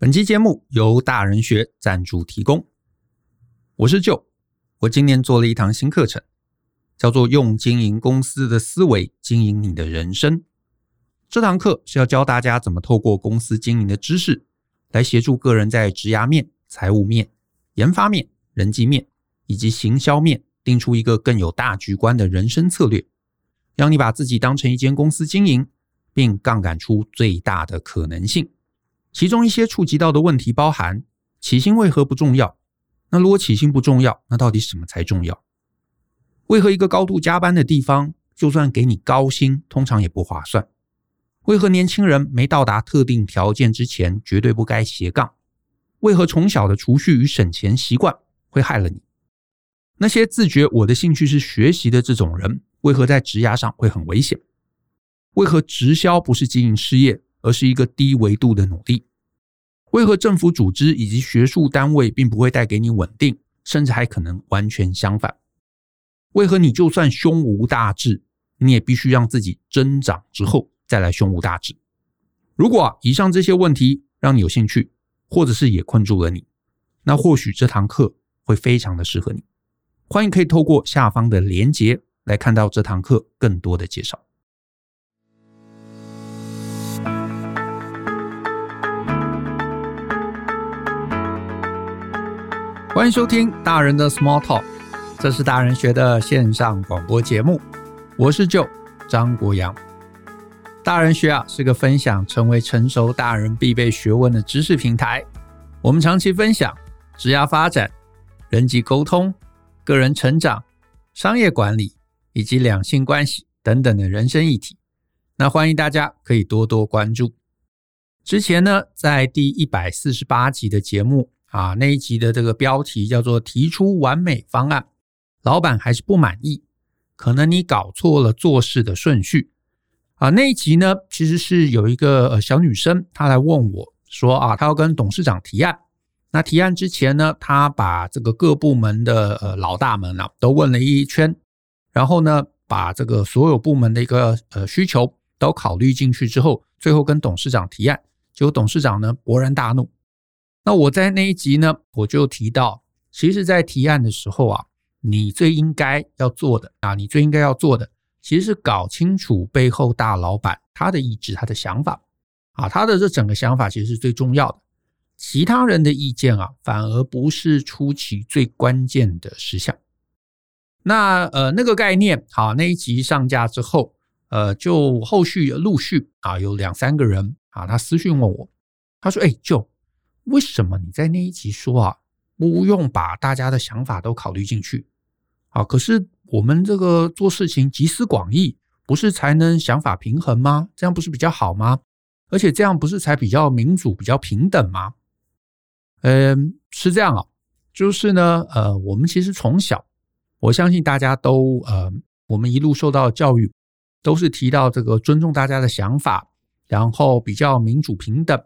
本期节目由大人学赞助提供。我是舅我今年做了一堂新课程，叫做“用经营公司的思维经营你的人生”。这堂课是要教大家怎么透过公司经营的知识，来协助个人在职涯面、财务面、研发面、人际面以及行销面，定出一个更有大局观的人生策略，让你把自己当成一间公司经营，并杠杆出最大的可能性。其中一些触及到的问题包含：起薪为何不重要？那如果起薪不重要，那到底什么才重要？为何一个高度加班的地方，就算给你高薪，通常也不划算？为何年轻人没到达特定条件之前，绝对不该斜杠？为何从小的储蓄与省钱习惯会害了你？那些自觉我的兴趣是学习的这种人，为何在职涯上会很危险？为何直销不是经营事业？而是一个低维度的努力。为何政府组织以及学术单位并不会带给你稳定，甚至还可能完全相反？为何你就算胸无大志，你也必须让自己增长之后再来胸无大志？如果，以上这些问题让你有兴趣，或者是也困住了你，那或许这堂课会非常的适合你。欢迎可以透过下方的连结来看到这堂课更多的介绍。欢迎收听大人的 Small Talk，这是大人学的线上广播节目。我是舅张国阳。大人学啊是个分享成为成熟大人必备学问的知识平台。我们长期分享职业发展、人际沟通、个人成长、商业管理以及两性关系等等的人生议题。那欢迎大家可以多多关注。之前呢，在第一百四十八集的节目。啊，那一集的这个标题叫做“提出完美方案，老板还是不满意”，可能你搞错了做事的顺序。啊，那一集呢，其实是有一个呃小女生，她来问我说啊，她要跟董事长提案。那提案之前呢，她把这个各部门的呃老大们啊都问了一圈，然后呢，把这个所有部门的一个呃需求都考虑进去之后，最后跟董事长提案，结果董事长呢勃然大怒。那我在那一集呢，我就提到，其实，在提案的时候啊，你最应该要做的啊，你最应该要做的，其实是搞清楚背后大老板他的意志、他的想法啊，他的这整个想法其实是最重要的。其他人的意见啊，反而不是初期最关键的事项。那呃，那个概念好，那一集上架之后，呃，就后续陆续啊，有两三个人啊，他私讯问我，他说：“哎，就。”为什么你在那一集说啊，不用把大家的想法都考虑进去啊？可是我们这个做事情集思广益，不是才能想法平衡吗？这样不是比较好吗？而且这样不是才比较民主、比较平等吗？嗯，是这样啊。就是呢，呃，我们其实从小，我相信大家都呃，我们一路受到教育，都是提到这个尊重大家的想法，然后比较民主平等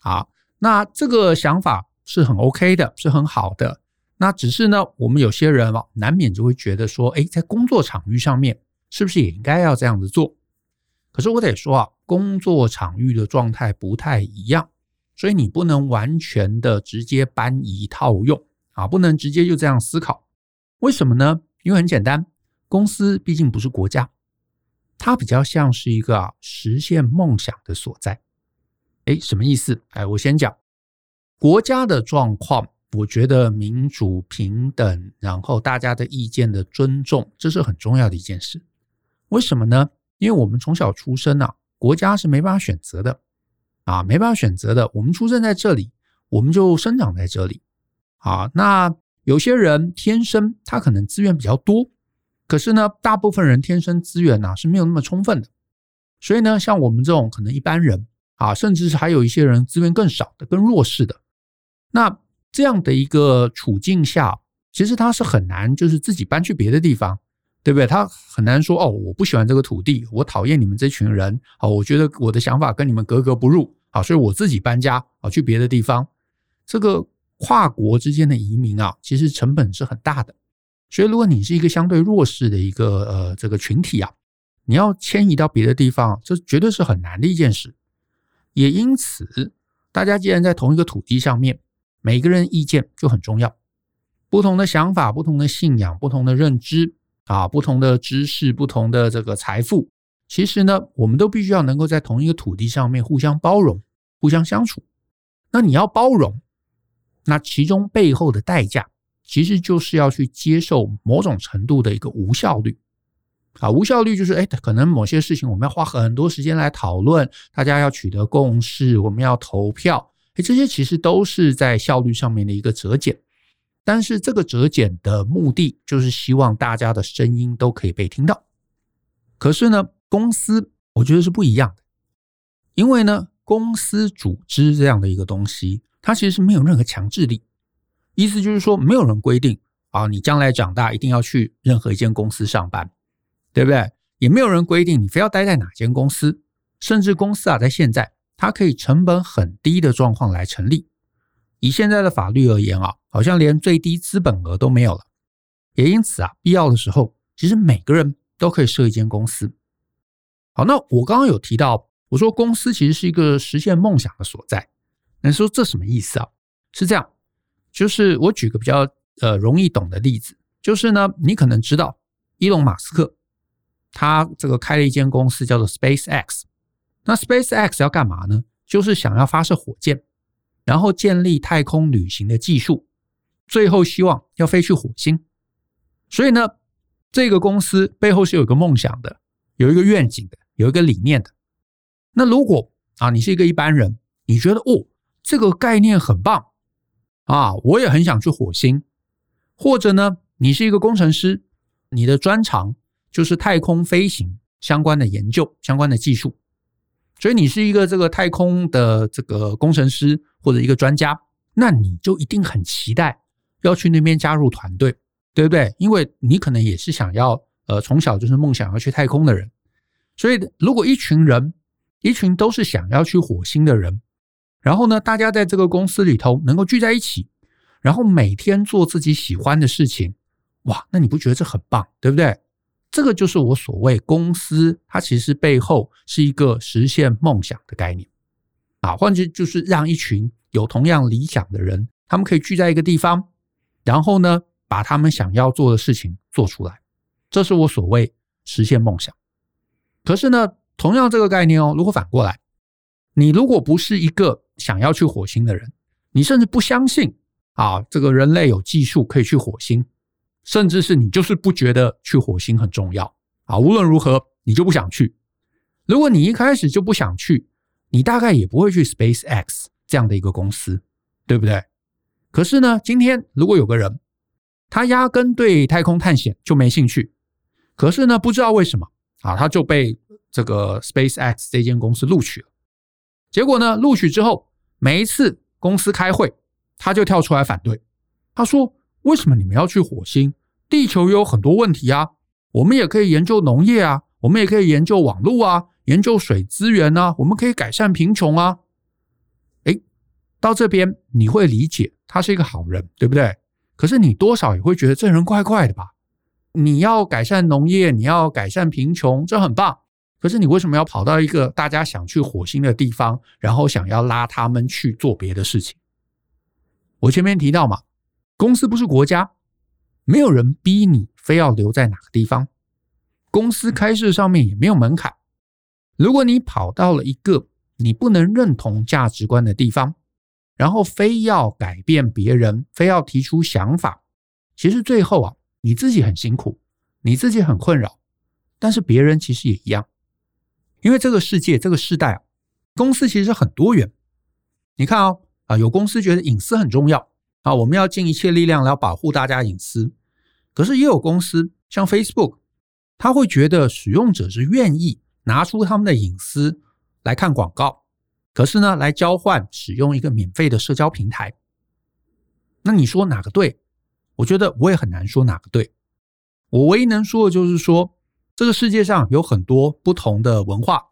啊。那这个想法是很 OK 的，是很好的。那只是呢，我们有些人啊，难免就会觉得说，哎，在工作场域上面，是不是也应该要这样子做？可是我得说啊，工作场域的状态不太一样，所以你不能完全的直接搬移套用啊，不能直接就这样思考。为什么呢？因为很简单，公司毕竟不是国家，它比较像是一个啊，实现梦想的所在。哎，什么意思？哎，我先讲国家的状况。我觉得民主平等，然后大家的意见的尊重，这是很重要的一件事。为什么呢？因为我们从小出生啊，国家是没办法选择的啊，没办法选择的。我们出生在这里，我们就生长在这里啊。那有些人天生他可能资源比较多，可是呢，大部分人天生资源呢是没有那么充分的。所以呢，像我们这种可能一般人。啊，甚至是还有一些人资源更少的、更弱势的，那这样的一个处境下，其实他是很难，就是自己搬去别的地方，对不对？他很难说哦，我不喜欢这个土地，我讨厌你们这群人，好，我觉得我的想法跟你们格格不入，好，所以我自己搬家，好，去别的地方。这个跨国之间的移民啊，其实成本是很大的，所以如果你是一个相对弱势的一个呃这个群体啊，你要迁移到别的地方，这绝对是很难的一件事。也因此，大家既然在同一个土地上面，每个人意见就很重要。不同的想法、不同的信仰、不同的认知啊、不同的知识、不同的这个财富，其实呢，我们都必须要能够在同一个土地上面互相包容、互相相处。那你要包容，那其中背后的代价，其实就是要去接受某种程度的一个无效率。啊，无效率就是哎，可能某些事情我们要花很多时间来讨论，大家要取得共识，我们要投票，哎，这些其实都是在效率上面的一个折减。但是这个折减的目的就是希望大家的声音都可以被听到。可是呢，公司我觉得是不一样的，因为呢，公司组织这样的一个东西，它其实是没有任何强制力。意思就是说，没有人规定啊，你将来长大一定要去任何一间公司上班。对不对？也没有人规定你非要待在哪间公司，甚至公司啊，在现在它可以成本很低的状况来成立。以现在的法律而言啊，好像连最低资本额都没有了。也因此啊，必要的时候，其实每个人都可以设一间公司。好，那我刚刚有提到，我说公司其实是一个实现梦想的所在。那说这什么意思啊？是这样，就是我举个比较呃容易懂的例子，就是呢，你可能知道伊隆马斯克。他这个开了一间公司叫做 SpaceX，那 SpaceX 要干嘛呢？就是想要发射火箭，然后建立太空旅行的技术，最后希望要飞去火星。所以呢，这个公司背后是有一个梦想的，有一个愿景的，有一个理念的。那如果啊，你是一个一般人，你觉得哦，这个概念很棒啊，我也很想去火星，或者呢，你是一个工程师，你的专长。就是太空飞行相关的研究、相关的技术，所以你是一个这个太空的这个工程师或者一个专家，那你就一定很期待要去那边加入团队，对不对？因为你可能也是想要呃从小就是梦想要去太空的人，所以如果一群人，一群都是想要去火星的人，然后呢，大家在这个公司里头能够聚在一起，然后每天做自己喜欢的事情，哇，那你不觉得这很棒，对不对？这个就是我所谓公司，它其实背后是一个实现梦想的概念啊，换句就是让一群有同样理想的人，他们可以聚在一个地方，然后呢，把他们想要做的事情做出来，这是我所谓实现梦想。可是呢，同样这个概念哦，如果反过来，你如果不是一个想要去火星的人，你甚至不相信啊，这个人类有技术可以去火星。甚至是你就是不觉得去火星很重要啊，无论如何你就不想去。如果你一开始就不想去，你大概也不会去 SpaceX 这样的一个公司，对不对？可是呢，今天如果有个人，他压根对太空探险就没兴趣，可是呢，不知道为什么啊，他就被这个 SpaceX 这间公司录取了。结果呢，录取之后，每一次公司开会，他就跳出来反对，他说。为什么你们要去火星？地球有很多问题啊，我们也可以研究农业啊，我们也可以研究网络啊，研究水资源啊，我们可以改善贫穷啊。诶，到这边你会理解他是一个好人，对不对？可是你多少也会觉得这人怪怪的吧？你要改善农业，你要改善贫穷，这很棒。可是你为什么要跑到一个大家想去火星的地方，然后想要拉他们去做别的事情？我前面提到嘛。公司不是国家，没有人逼你非要留在哪个地方。公司开设上面也没有门槛。如果你跑到了一个你不能认同价值观的地方，然后非要改变别人，非要提出想法，其实最后啊，你自己很辛苦，你自己很困扰，但是别人其实也一样。因为这个世界，这个时代啊，公司其实很多元。你看哦，啊，有公司觉得隐私很重要。啊，我们要尽一切力量来保护大家隐私。可是也有公司，像 Facebook，他会觉得使用者是愿意拿出他们的隐私来看广告，可是呢，来交换使用一个免费的社交平台。那你说哪个对？我觉得我也很难说哪个对。我唯一能说的就是说，这个世界上有很多不同的文化、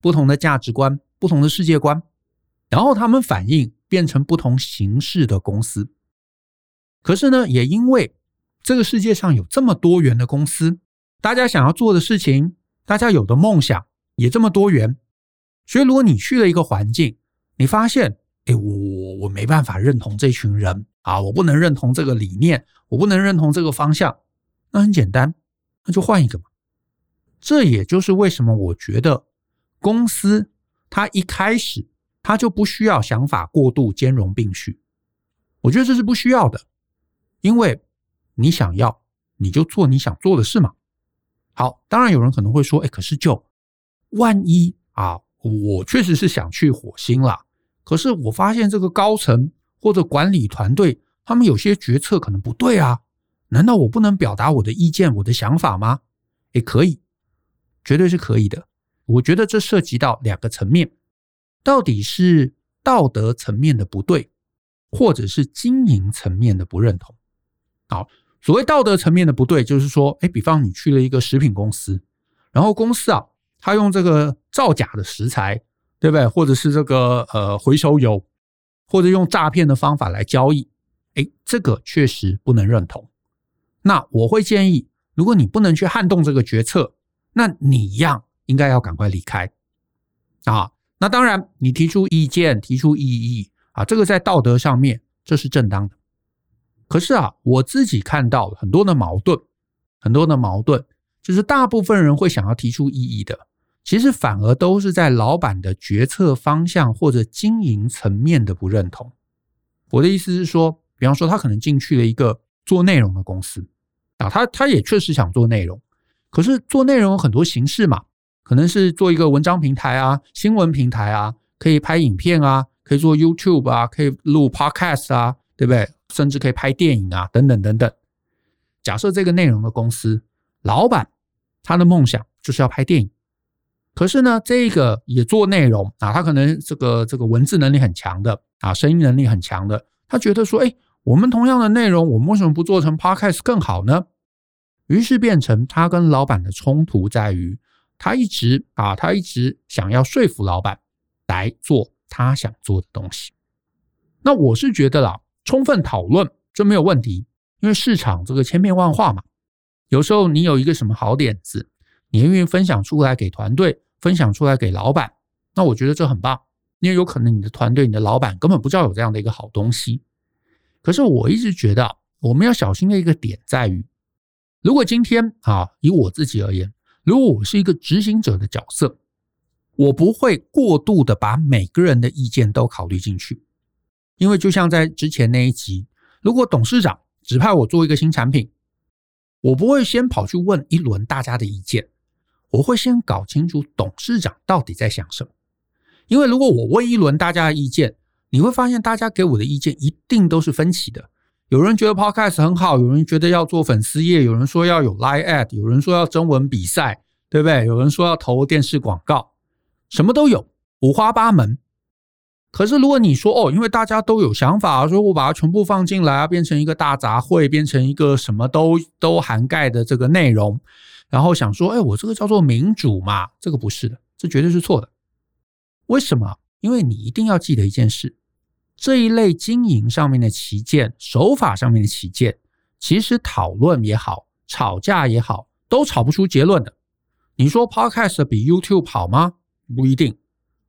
不同的价值观、不同的世界观，然后他们反应变成不同形式的公司。可是呢，也因为这个世界上有这么多元的公司，大家想要做的事情，大家有的梦想也这么多元，所以如果你去了一个环境，你发现，哎，我我我没办法认同这群人啊，我不能认同这个理念，我不能认同这个方向。那很简单，那就换一个嘛。这也就是为什么我觉得公司它一开始它就不需要想法过度兼容并蓄。我觉得这是不需要的，因为你想要你就做你想做的事嘛。好，当然有人可能会说，哎，可是就万一啊，我确实是想去火星啦，可是我发现这个高层或者管理团队他们有些决策可能不对啊。难道我不能表达我的意见、我的想法吗？也可以，绝对是可以的。我觉得这涉及到两个层面，到底是道德层面的不对，或者是经营层面的不认同。好，所谓道德层面的不对，就是说，哎，比方你去了一个食品公司，然后公司啊，他用这个造假的食材，对不对？或者是这个呃回收油，或者用诈骗的方法来交易，哎，这个确实不能认同。那我会建议，如果你不能去撼动这个决策，那你一样应该要赶快离开啊。那当然，你提出意见、提出异议啊，这个在道德上面这是正当的。可是啊，我自己看到很多的矛盾，很多的矛盾，就是大部分人会想要提出异议的，其实反而都是在老板的决策方向或者经营层面的不认同。我的意思是说，比方说他可能进去了一个。做内容的公司啊，他他也确实想做内容，可是做内容有很多形式嘛，可能是做一个文章平台啊、新闻平台啊，可以拍影片啊，可以做 YouTube 啊，可以录 Podcast 啊，对不对？甚至可以拍电影啊，等等等等。假设这个内容的公司老板他的梦想就是要拍电影，可是呢，这个也做内容啊，他可能这个这个文字能力很强的啊，声音能力很强的，他觉得说，哎。我们同样的内容，我们为什么不做成 Podcast 更好呢？于是变成他跟老板的冲突在于，他一直啊，他一直想要说服老板来做他想做的东西。那我是觉得啦，充分讨论这没有问题，因为市场这个千变万化嘛。有时候你有一个什么好点子，你愿意分享出来给团队，分享出来给老板，那我觉得这很棒，因为有可能你的团队、你的老板根本不知道有这样的一个好东西。可是我一直觉得，我们要小心的一个点在于，如果今天啊，以我自己而言，如果我是一个执行者的角色，我不会过度的把每个人的意见都考虑进去，因为就像在之前那一集，如果董事长指派我做一个新产品，我不会先跑去问一轮大家的意见，我会先搞清楚董事长到底在想什么，因为如果我问一轮大家的意见，你会发现，大家给我的意见一定都是分歧的。有人觉得 Podcast 很好，有人觉得要做粉丝页，有人说要有 Live Ad，有人说要征文比赛，对不对？有人说要投电视广告，什么都有，五花八门。可是如果你说哦，因为大家都有想法，说我把它全部放进来啊，变成一个大杂烩，变成一个什么都都涵盖的这个内容，然后想说，哎，我这个叫做民主嘛？这个不是的，这绝对是错的。为什么？因为你一定要记得一件事。这一类经营上面的旗舰，手法上面的旗舰，其实讨论也好，吵架也好，都吵不出结论的。你说 Podcast 比 YouTube 好吗？不一定，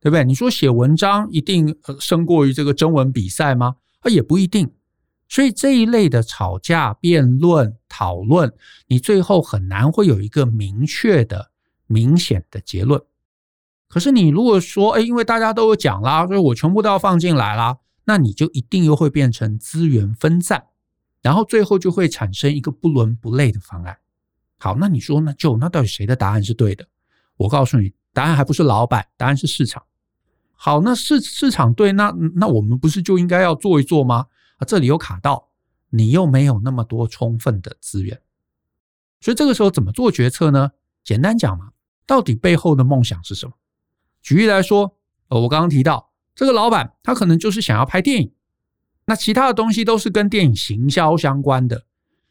对不对？你说写文章一定胜过于这个征文比赛吗？啊，也不一定。所以这一类的吵架、辩论、讨论，你最后很难会有一个明确的、明显的结论。可是你如果说，哎，因为大家都有讲啦，所以我全部都要放进来啦。那你就一定又会变成资源分散，然后最后就会产生一个不伦不类的方案。好，那你说那就那到底谁的答案是对的？我告诉你，答案还不是老板，答案是市场。好，那市市场对，那那我们不是就应该要做一做吗？啊，这里有卡到，你又没有那么多充分的资源，所以这个时候怎么做决策呢？简单讲嘛，到底背后的梦想是什么？举例来说，呃，我刚刚提到。这个老板他可能就是想要拍电影，那其他的东西都是跟电影行销相关的，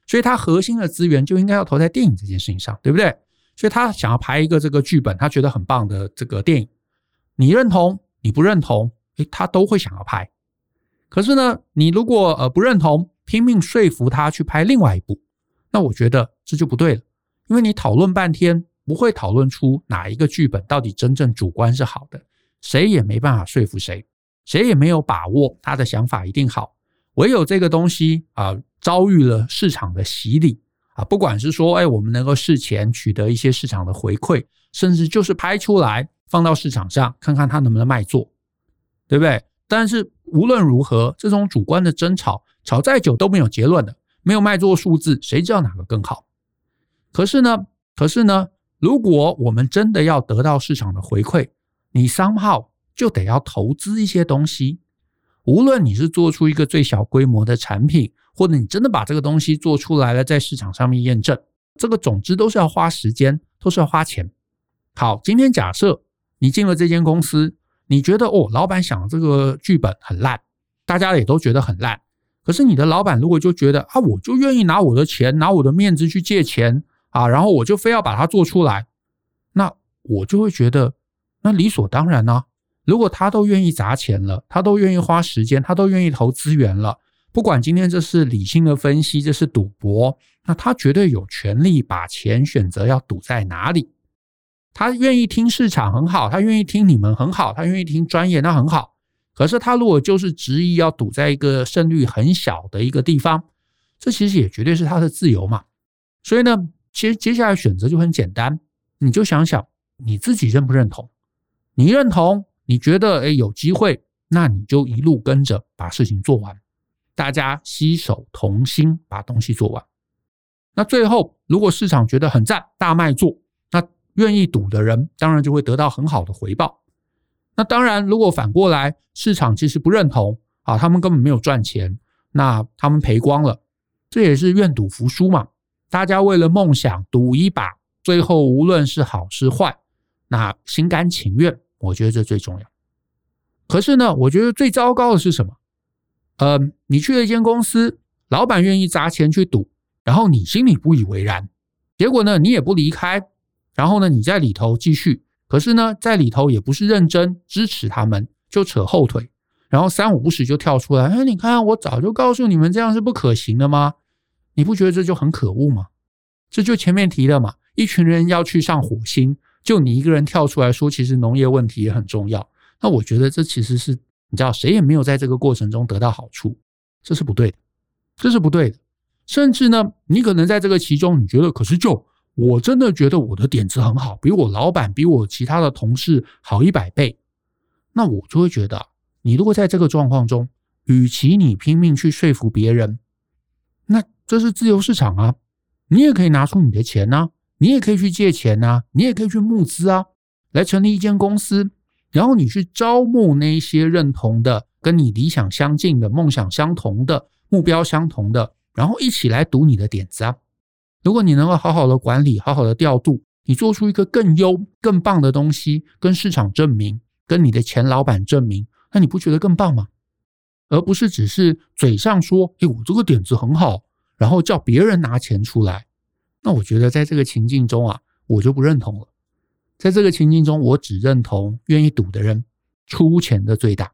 所以他核心的资源就应该要投在电影这件事情上，对不对？所以他想要拍一个这个剧本，他觉得很棒的这个电影，你认同你不认同，诶，他都会想要拍。可是呢，你如果呃不认同，拼命说服他去拍另外一部，那我觉得这就不对了，因为你讨论半天不会讨论出哪一个剧本到底真正主观是好的。谁也没办法说服谁，谁也没有把握他的想法一定好。唯有这个东西啊，遭遇了市场的洗礼啊，不管是说，哎，我们能够事前取得一些市场的回馈，甚至就是拍出来放到市场上，看看它能不能卖座，对不对？但是无论如何，这种主观的争吵，吵再久都没有结论的，没有卖座数字，谁知道哪个更好？可是呢，可是呢，如果我们真的要得到市场的回馈，你商号就得要投资一些东西。无论你是做出一个最小规模的产品，或者你真的把这个东西做出来了，在市场上面验证，这个总之都是要花时间，都是要花钱。好，今天假设你进了这间公司，你觉得哦，老板想这个剧本很烂，大家也都觉得很烂。可是你的老板如果就觉得啊，我就愿意拿我的钱，拿我的面子去借钱啊，然后我就非要把它做出来，那我就会觉得那理所当然呢、啊。如果他都愿意砸钱了，他都愿意花时间，他都愿意投资源了，不管今天这是理性的分析，这是赌博，那他绝对有权利把钱选择要赌在哪里。他愿意听市场很好，他愿意听你们很好，他愿意听专业那很好。可是他如果就是执意要赌在一个胜率很小的一个地方，这其实也绝对是他的自由嘛。所以呢，其实接下来选择就很简单，你就想想你自己认不认同，你认同。你觉得诶有机会，那你就一路跟着把事情做完，大家携手同心把东西做完。那最后，如果市场觉得很赞，大卖座，那愿意赌的人当然就会得到很好的回报。那当然，如果反过来市场其实不认同啊，他们根本没有赚钱，那他们赔光了，这也是愿赌服输嘛。大家为了梦想赌一把，最后无论是好是坏，那心甘情愿。我觉得这最重要。可是呢，我觉得最糟糕的是什么？呃，你去了一间公司，老板愿意砸钱去赌，然后你心里不以为然，结果呢，你也不离开，然后呢，你在里头继续，可是呢，在里头也不是认真支持他们，就扯后腿，然后三五不时就跳出来，哎，你看，我早就告诉你们这样是不可行的吗？你不觉得这就很可恶吗？这就前面提了嘛，一群人要去上火星。就你一个人跳出来说，其实农业问题也很重要。那我觉得这其实是你知道，谁也没有在这个过程中得到好处，这是不对的，这是不对的。甚至呢，你可能在这个其中，你觉得可是就我真的觉得我的点子很好，比我老板、比我其他的同事好一百倍。那我就会觉得，你如果在这个状况中，与其你拼命去说服别人，那这是自由市场啊，你也可以拿出你的钱啊。你也可以去借钱呐，你也可以去募资啊，来成立一间公司，然后你去招募那些认同的、跟你理想相近的、梦想相同的、目标相同的，然后一起来赌你的点子啊。如果你能够好好的管理、好好的调度，你做出一个更优、更棒的东西，跟市场证明，跟你的前老板证明，那你不觉得更棒吗？而不是只是嘴上说：“哎，我这个点子很好”，然后叫别人拿钱出来。那我觉得在这个情境中啊，我就不认同了。在这个情境中，我只认同愿意赌的人出钱的最大。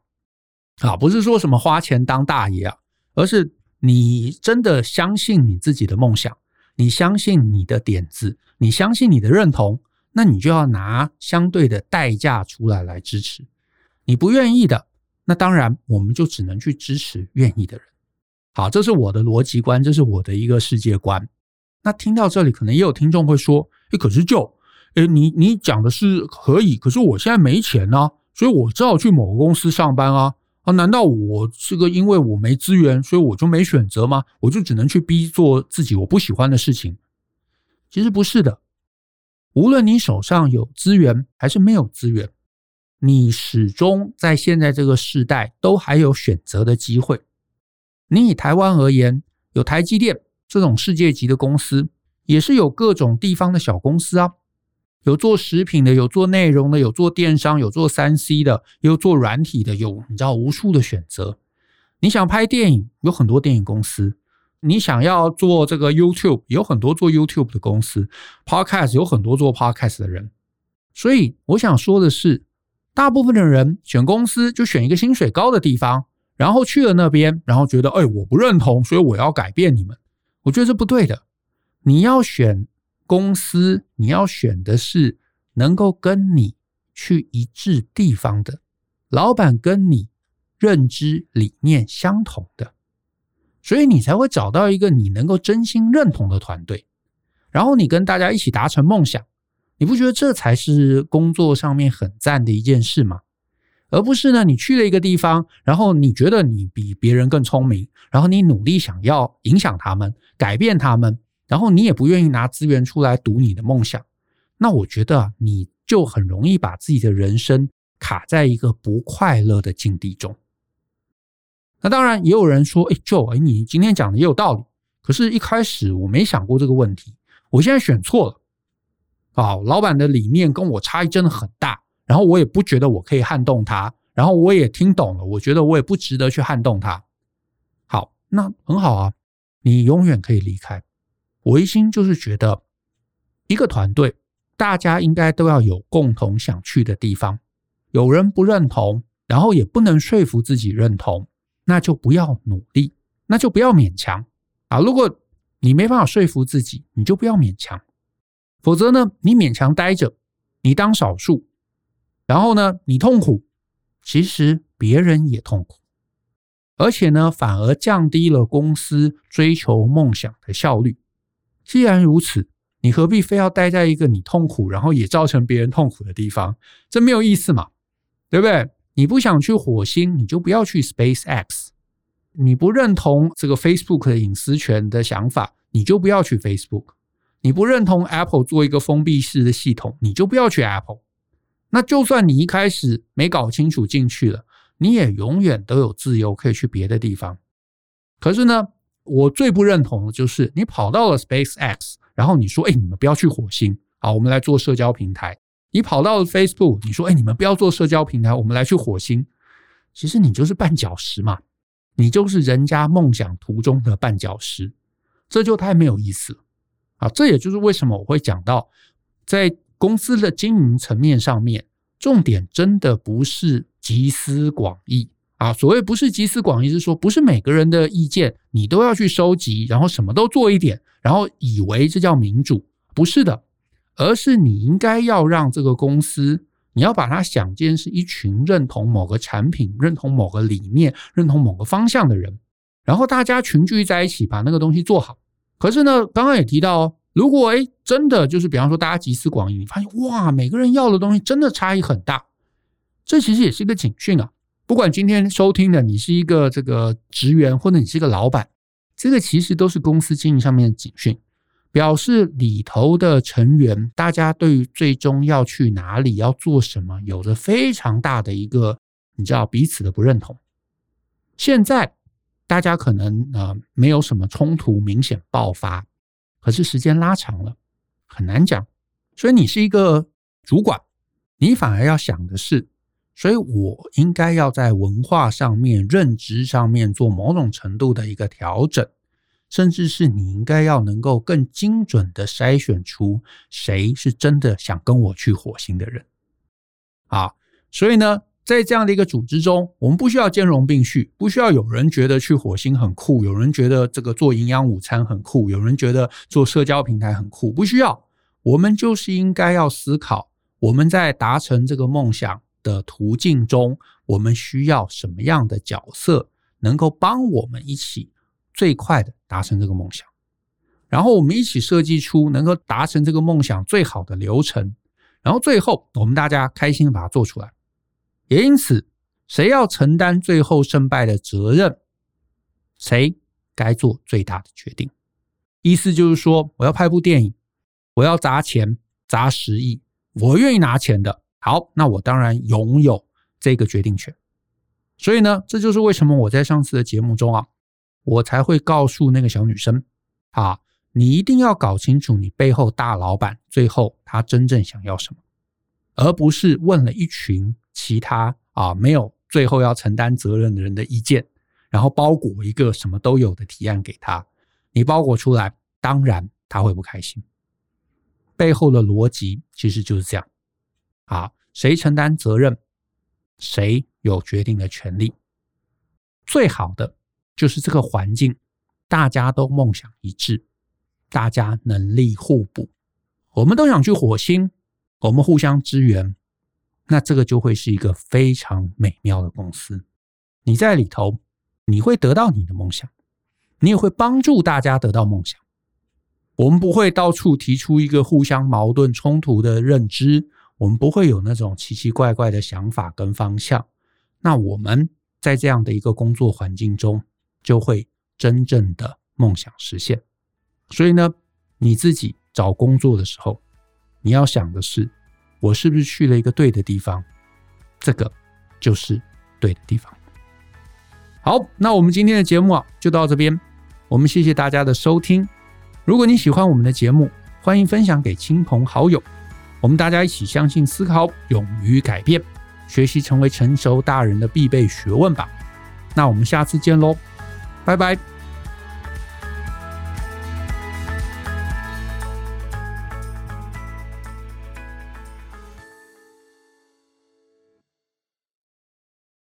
啊，不是说什么花钱当大爷啊，而是你真的相信你自己的梦想，你相信你的点子，你相信你的认同，那你就要拿相对的代价出来来支持。你不愿意的，那当然我们就只能去支持愿意的人。好，这是我的逻辑观，这是我的一个世界观。那听到这里，可能也有听众会说：“诶，可是就，诶，你你讲的是可以，可是我现在没钱啊，所以我只好去某个公司上班啊啊！难道我这个因为我没资源，所以我就没选择吗？我就只能去逼做自己我不喜欢的事情？其实不是的，无论你手上有资源还是没有资源，你始终在现在这个时代都还有选择的机会。你以台湾而言，有台积电。”这种世界级的公司，也是有各种地方的小公司啊，有做食品的，有做内容的，有做电商，有做三 C 的，有做软体的，有你知道无数的选择。你想拍电影，有很多电影公司；你想要做这个 YouTube，有很多做 YouTube 的公司；Podcast 有很多做 Podcast 的人。所以我想说的是，大部分的人选公司就选一个薪水高的地方，然后去了那边，然后觉得哎，我不认同，所以我要改变你们。我觉得是不对的。你要选公司，你要选的是能够跟你去一致地方的老板，跟你认知理念相同的，所以你才会找到一个你能够真心认同的团队，然后你跟大家一起达成梦想。你不觉得这才是工作上面很赞的一件事吗？而不是呢，你去了一个地方，然后你觉得你比别人更聪明，然后你努力想要影响他们、改变他们，然后你也不愿意拿资源出来赌你的梦想。那我觉得你就很容易把自己的人生卡在一个不快乐的境地中。那当然，也有人说：“哎，Joe，哎，你今天讲的也有道理。可是，一开始我没想过这个问题，我现在选错了。啊，老板的理念跟我差异真的很大。”然后我也不觉得我可以撼动他，然后我也听懂了，我觉得我也不值得去撼动他。好，那很好啊，你永远可以离开。我一心就是觉得，一个团队大家应该都要有共同想去的地方。有人不认同，然后也不能说服自己认同，那就不要努力，那就不要勉强啊。如果你没办法说服自己，你就不要勉强。否则呢，你勉强待着，你当少数。然后呢，你痛苦，其实别人也痛苦，而且呢，反而降低了公司追求梦想的效率。既然如此，你何必非要待在一个你痛苦，然后也造成别人痛苦的地方？这没有意思嘛，对不对？你不想去火星，你就不要去 SpaceX；你不认同这个 Facebook 的隐私权的想法，你就不要去 Facebook；你不认同 Apple 做一个封闭式的系统，你就不要去 Apple。那就算你一开始没搞清楚进去了，你也永远都有自由可以去别的地方。可是呢，我最不认同的就是你跑到了 SpaceX，然后你说：“哎，你们不要去火星，好，我们来做社交平台。”你跑到了 Facebook，你说：“哎，你们不要做社交平台，我们来去火星。”其实你就是绊脚石嘛，你就是人家梦想途中的绊脚石，这就太没有意思了啊！这也就是为什么我会讲到在。公司的经营层面上面，重点真的不是集思广益啊。所谓不是集思广益，是说不是每个人的意见你都要去收集，然后什么都做一点，然后以为这叫民主，不是的，而是你应该要让这个公司，你要把它想见是一群认同某个产品、认同某个理念、认同某个方向的人，然后大家群聚在一起把那个东西做好。可是呢，刚刚也提到哦。如果诶真的就是比方说大家集思广益，你发现哇，每个人要的东西真的差异很大，这其实也是一个警讯啊。不管今天收听的你是一个这个职员，或者你是一个老板，这个其实都是公司经营上面的警讯，表示里头的成员大家对于最终要去哪里、要做什么，有着非常大的一个你知道彼此的不认同。现在大家可能呃没有什么冲突明显爆发。可是时间拉长了，很难讲。所以你是一个主管，你反而要想的是，所以我应该要在文化上面、认知上面做某种程度的一个调整，甚至是你应该要能够更精准的筛选出谁是真的想跟我去火星的人。啊，所以呢。在这样的一个组织中，我们不需要兼容并蓄，不需要有人觉得去火星很酷，有人觉得这个做营养午餐很酷，有人觉得做社交平台很酷，不需要。我们就是应该要思考，我们在达成这个梦想的途径中，我们需要什么样的角色，能够帮我们一起最快的达成这个梦想，然后我们一起设计出能够达成这个梦想最好的流程，然后最后我们大家开心把它做出来。也因此，谁要承担最后胜败的责任，谁该做最大的决定。意思就是说，我要拍部电影，我要砸钱砸十亿，我愿意拿钱的。好，那我当然拥有这个决定权。所以呢，这就是为什么我在上次的节目中啊，我才会告诉那个小女生啊，你一定要搞清楚你背后大老板最后他真正想要什么，而不是问了一群。其他啊，没有最后要承担责任的人的意见，然后包裹一个什么都有的提案给他，你包裹出来，当然他会不开心。背后的逻辑其实就是这样啊，谁承担责任，谁有决定的权利。最好的就是这个环境，大家都梦想一致，大家能力互补，我们都想去火星，我们互相支援。那这个就会是一个非常美妙的公司。你在里头，你会得到你的梦想，你也会帮助大家得到梦想。我们不会到处提出一个互相矛盾冲突的认知，我们不会有那种奇奇怪怪的想法跟方向。那我们在这样的一个工作环境中，就会真正的梦想实现。所以呢，你自己找工作的时候，你要想的是，我是不是去了一个对的地方？这个就是对的地方。好，那我们今天的节目啊，就到这边。我们谢谢大家的收听。如果你喜欢我们的节目，欢迎分享给亲朋好友。我们大家一起相信、思考、勇于改变，学习成为成熟大人的必备学问吧。那我们下次见喽，拜拜。